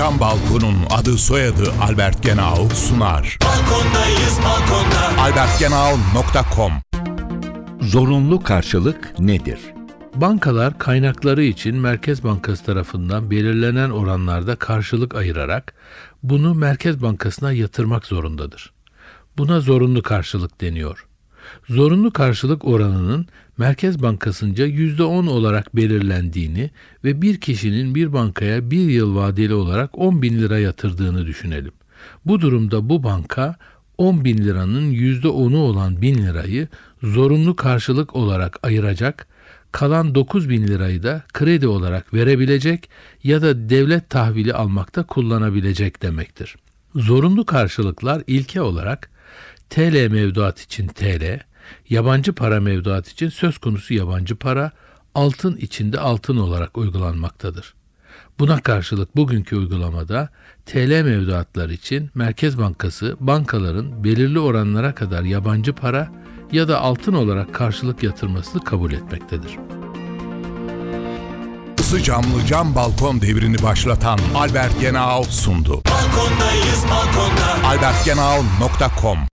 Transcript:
Cam Balkon'un adı soyadı Albert Genau sunar. Balkondayız balkonda. albertgenau.com Zorunlu karşılık nedir? Bankalar kaynakları için Merkez Bankası tarafından belirlenen oranlarda karşılık ayırarak bunu Merkez Bankası'na yatırmak zorundadır. Buna zorunlu karşılık deniyor. Zorunlu karşılık oranının Merkez Bankası'nca %10 olarak belirlendiğini ve bir kişinin bir bankaya bir yıl vadeli olarak 10 bin lira yatırdığını düşünelim. Bu durumda bu banka 10 bin liranın %10'u olan 1000 lirayı zorunlu karşılık olarak ayıracak, kalan 9 bin lirayı da kredi olarak verebilecek ya da devlet tahvili almakta kullanabilecek demektir. Zorunlu karşılıklar ilke olarak TL mevduat için TL, yabancı para mevduat için söz konusu yabancı para, altın içinde altın olarak uygulanmaktadır. Buna karşılık bugünkü uygulamada TL mevduatlar için Merkez Bankası bankaların belirli oranlara kadar yabancı para ya da altın olarak karşılık yatırmasını kabul etmektedir. Isı camlı cam balkon devrini başlatan Albert Genau sundu. Balkondayız balkonda. albertgenau.com